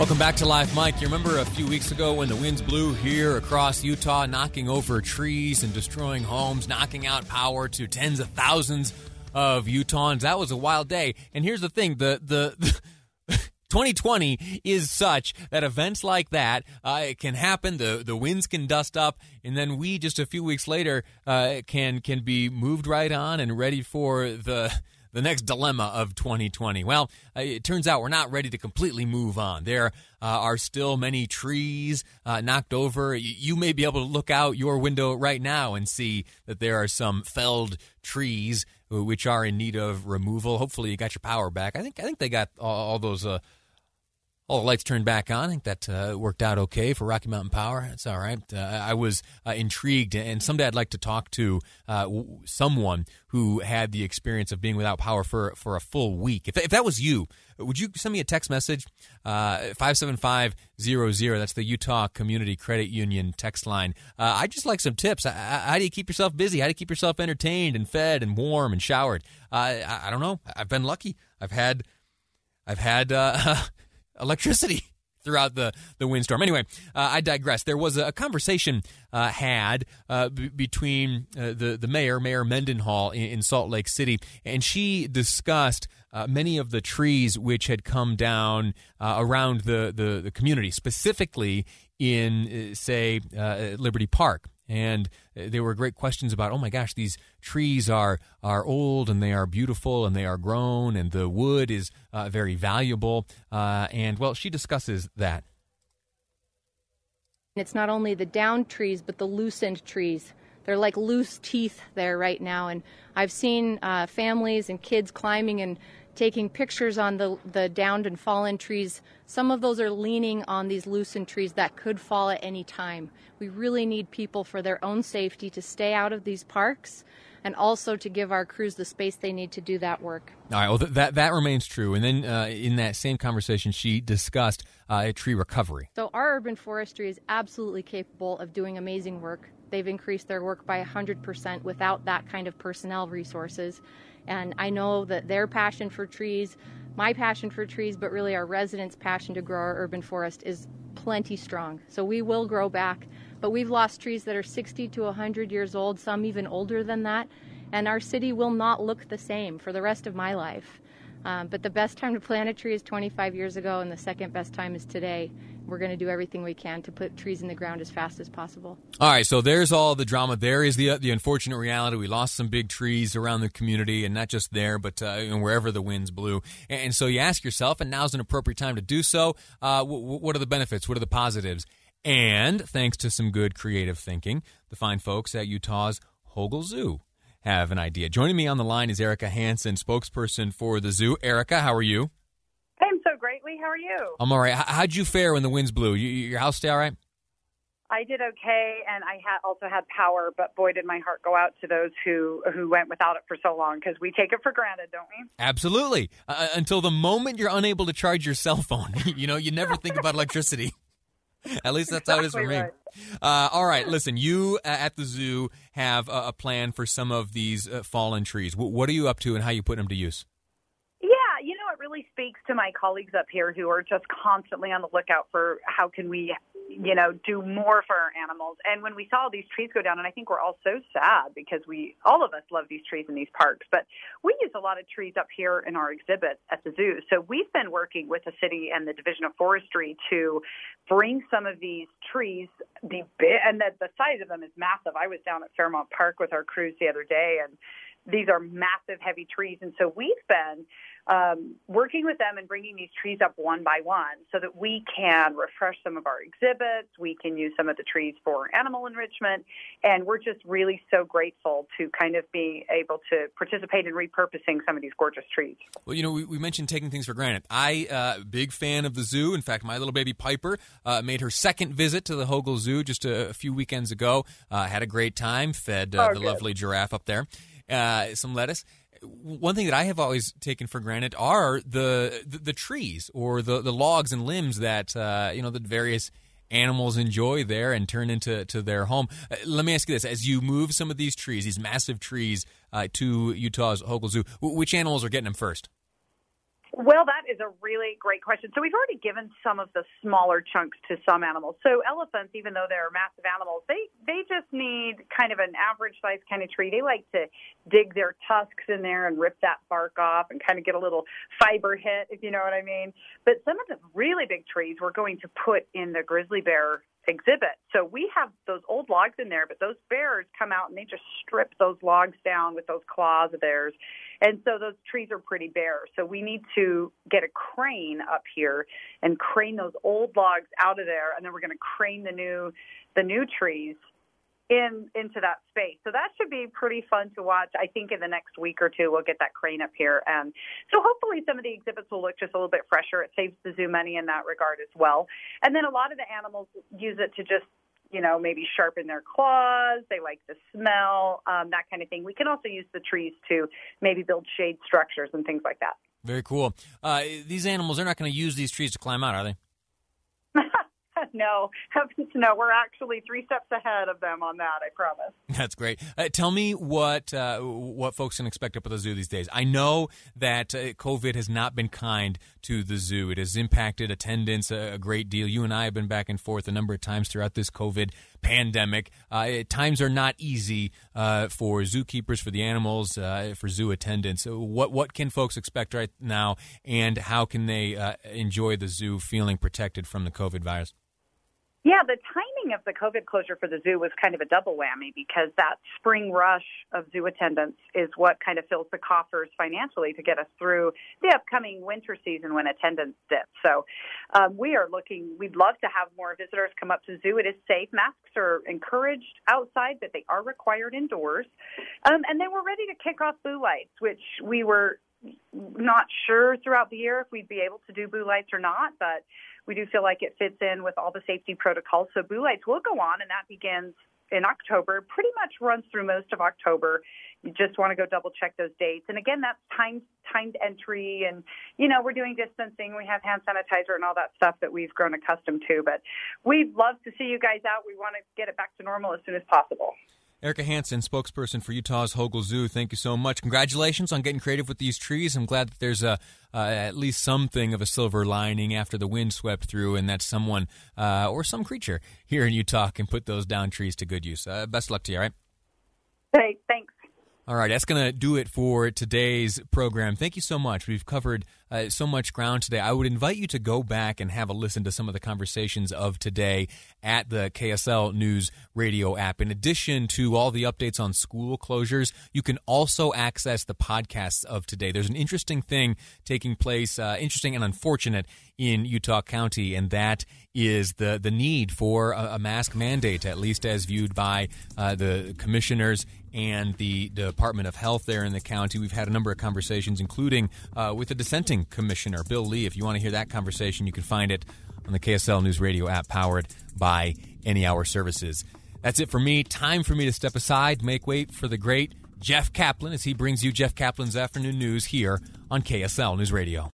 Welcome back to Live Mic. You remember a few weeks ago when the winds blew here across Utah, knocking over trees and destroying homes, knocking out power to tens of thousands of Utahns? That was a wild day. And here's the thing the, the, 2020 is such that events like that uh, can happen. The the winds can dust up, and then we just a few weeks later uh, can can be moved right on and ready for the the next dilemma of 2020. Well, uh, it turns out we're not ready to completely move on. There uh, are still many trees uh, knocked over. You, you, may be able to look out your window right now and see that there are some felled trees uh, which are in need of removal. Hopefully, you got your power back. I think I think they got all, all those uh, all the lights turned back on. I think that uh, worked out okay for Rocky Mountain Power. It's all right. Uh, I was uh, intrigued, and someday I'd like to talk to uh, w- someone who had the experience of being without power for for a full week. If, if that was you, would you send me a text message? Uh, five seven five zero zero. That's the Utah Community Credit Union text line. Uh, I just like some tips. How do you keep yourself busy? How do you keep yourself entertained and fed and warm and showered? I, I don't know. I've been lucky. I've had I've had electricity throughout the, the windstorm. Anyway, uh, I digress. There was a, conversation uh, had uh, b- between uh, the, the mayor, Mayor Mendenhall in, in, Salt Lake City, and she discussed uh, many of the trees which had come down uh, around the, the, the, community, specifically in, say, Liberty Park and uh, there were great questions about oh my gosh these trees are are old and they are beautiful and they are grown and the wood is uh, very valuable. Uh, and well she discusses that. It's not only the downed trees but the loosened trees. They're like loose teeth there right now. And i've seen uh, families and kids climbing and taking pictures on the, the downed and fallen trees. Some of those are leaning on these loosened trees that could fall at any time. We really need people for their own safety to stay out of these parks and also to give our crews the space they need to do that work. All right, well, th- that, that remains true. And then uh, in that same conversation, she discussed uh, tree recovery. So, our urban forestry is absolutely capable of doing amazing work. They've increased their work by 100% without that kind of personnel resources. And I know that their passion for trees, my passion for trees, but really our residents' passion to grow our urban forest is plenty strong. So we will grow back. But we've lost trees that are 60 to 100 years old, some even older than that. And our city will not look the same for the rest of my life. Um, but the best time to plant a tree is 25 years ago, and the second best time is today. We're going to do everything we can to put trees in the ground as fast as possible. All right, so there's all the drama. There is the the unfortunate reality. We lost some big trees around the community, and not just there, but uh, wherever the winds blew. And, and, so you ask yourself, and now's an appropriate time to do so. Uh, w- what are the benefits? What are the positives? And thanks to some good creative thinking, the fine folks at Utah's Hogle Zoo have an idea. Joining me on the line is Erica Hansen, spokesperson for the zoo. Erica, how are you? I'm so greatly. How are you? I'm all right. How'd you fare when the winds blew? You, your house stay all right? I did okay, and I had also had power. But boy, did my heart go out to those who who went without it for so long because we take it for granted, don't we? Absolutely. Uh, uh until the moment you're unable to charge your cell phone, you know, you never think about electricity. At least that's exactly how it is for right. me. Uh, all right, listen. You uh, at the zoo have a, a plan for some of these uh, fallen trees. W- what are you up to, and how you put them to use? Yeah, you know, it really speaks to my colleagues up here who are just constantly on the lookout for how can we you know, do more for our animals. And when we saw these trees go down, and I think we're all so sad because we, all of us love these trees in these parks, but we use a lot of trees up here in our exhibit at the zoo. So we've been working with the city and the Division of Forestry to bring some of these trees, the and the, the size of them is massive. I was down at Fairmont Park with our crews the other day, and these are massive, heavy trees. And so we've been um, working with them and bringing these trees up one by one so that we can refresh some of our exhibits. We can use some of the trees for animal enrichment. And we're just really so grateful to kind of be able to participate in repurposing some of these gorgeous trees. Well, you know, we, we mentioned taking things for granted. I, uh, big fan of the zoo. In fact, my little baby Piper uh, made her second visit to the Hogle Zoo just a, a few weekends ago. Uh, had a great time, fed uh, oh, the good. lovely giraffe up there. Uh, some lettuce one thing that I have always taken for granted are the the, the trees or the, the logs and limbs that uh, you know the various animals enjoy there and turn into to their home. Uh, let me ask you this: as you move some of these trees, these massive trees, uh, to Utah's Hogle Zoo, which animals are getting them first? Well, that is a really great question. So we've already given some of the smaller chunks to some animals. So elephants, even though they're massive animals, they they just need kind of an average size kind of tree. They like to dig their tusks in there and rip that bark off and kind of get a little fiber hit, if you know what I mean. But some of the really big trees we're going to put in the grizzly bear exhibit. So we have those old logs in there, but those bears come out and they just strip those logs down with those claws of theirs. And so those trees are pretty bare. So we need to get a crane up here and crane those old logs out of there and then we're going to crane the new the new trees in into that space. So that should be pretty fun to watch. I think in the next week or two we'll get that crane up here, and so hopefully some of the exhibits will look just a little bit fresher. It saves the zoo money in that regard as well. And then a lot of the animals use it to just you know, maybe sharpen their claws. They like the smell, um, that kind of thing. We can also use the trees to maybe build shade structures and things like that. Very cool. Uh, these animals, they're not going to use these trees to climb out, are they? No, heavens no. We're actually three steps ahead of them on that. I promise. That's great. Uh, tell me what uh, what folks can expect up at the zoo these days. I know that uh, COVID has not been kind to the zoo. It has impacted attendance a, a, great deal. You and I have been back and forth a number of times throughout this COVID pandemic. Uh, times are not easy uh, for zookeepers, for the animals, uh, for zoo attendants. What what can folks expect right now, and how can they enjoy the zoo feeling protected from the COVID virus? Yeah, the timing of the COVID closure for the zoo was kind of a double whammy because that spring rush of zoo attendance is what kind of fills the coffers financially to get us through the upcoming winter season when attendance dips. So um, we are looking, we'd love to have more visitors come up to zoo. It is safe. Masks are encouraged outside, but they are required indoors. Um, and then we're ready to kick off Boo Lights, which we were not sure throughout the year if we'd be able to do Boo Lights or not, but we do feel like it fits in with all the safety protocols. So Boo Lights will go on, and that begins in October, pretty much runs through most of October. You just want to go double check those dates. And again, that's timed timed entry and you know, we're doing distancing, we have hand sanitizer and all that stuff that we've grown accustomed to. But we'd love to see you guys out. We want to get it back to normal as soon as possible. Erica Hansen, spokesperson for Utah's Hogle Zoo, thank you so much. Congratulations on getting creative with these trees. I'm glad that there's a uh, at least something of a silver lining after the wind swept through, and that someone uh, or some creature here in Utah can put those down trees to good use. Uh, best luck to you, all right? Hey, thanks. All right, that's going to do it for today's program. Thank you so much. We've covered uh, so much ground today. I would invite you to go back and have a listen to some of the conversations of today at the KSL News radio app. In addition to all the updates on school closures, you can also access the podcasts of today. There's an interesting thing taking place, uh, interesting and unfortunate in Utah County, and that is the the need for a, a mask mandate, at least as viewed by uh, the commissioners and the Department of Health there in the county. We've had a number of conversations, including uh, with the dissenting commissioner, Bill Lee. If you want to hear that conversation, you can find it on the KSL News Radio app powered by Any Hour Services. That's it for me. Time for me to step aside, make way for the great Jeff Kaplan as he brings you Jeff Kaplan's afternoon news here on KSL News Radio.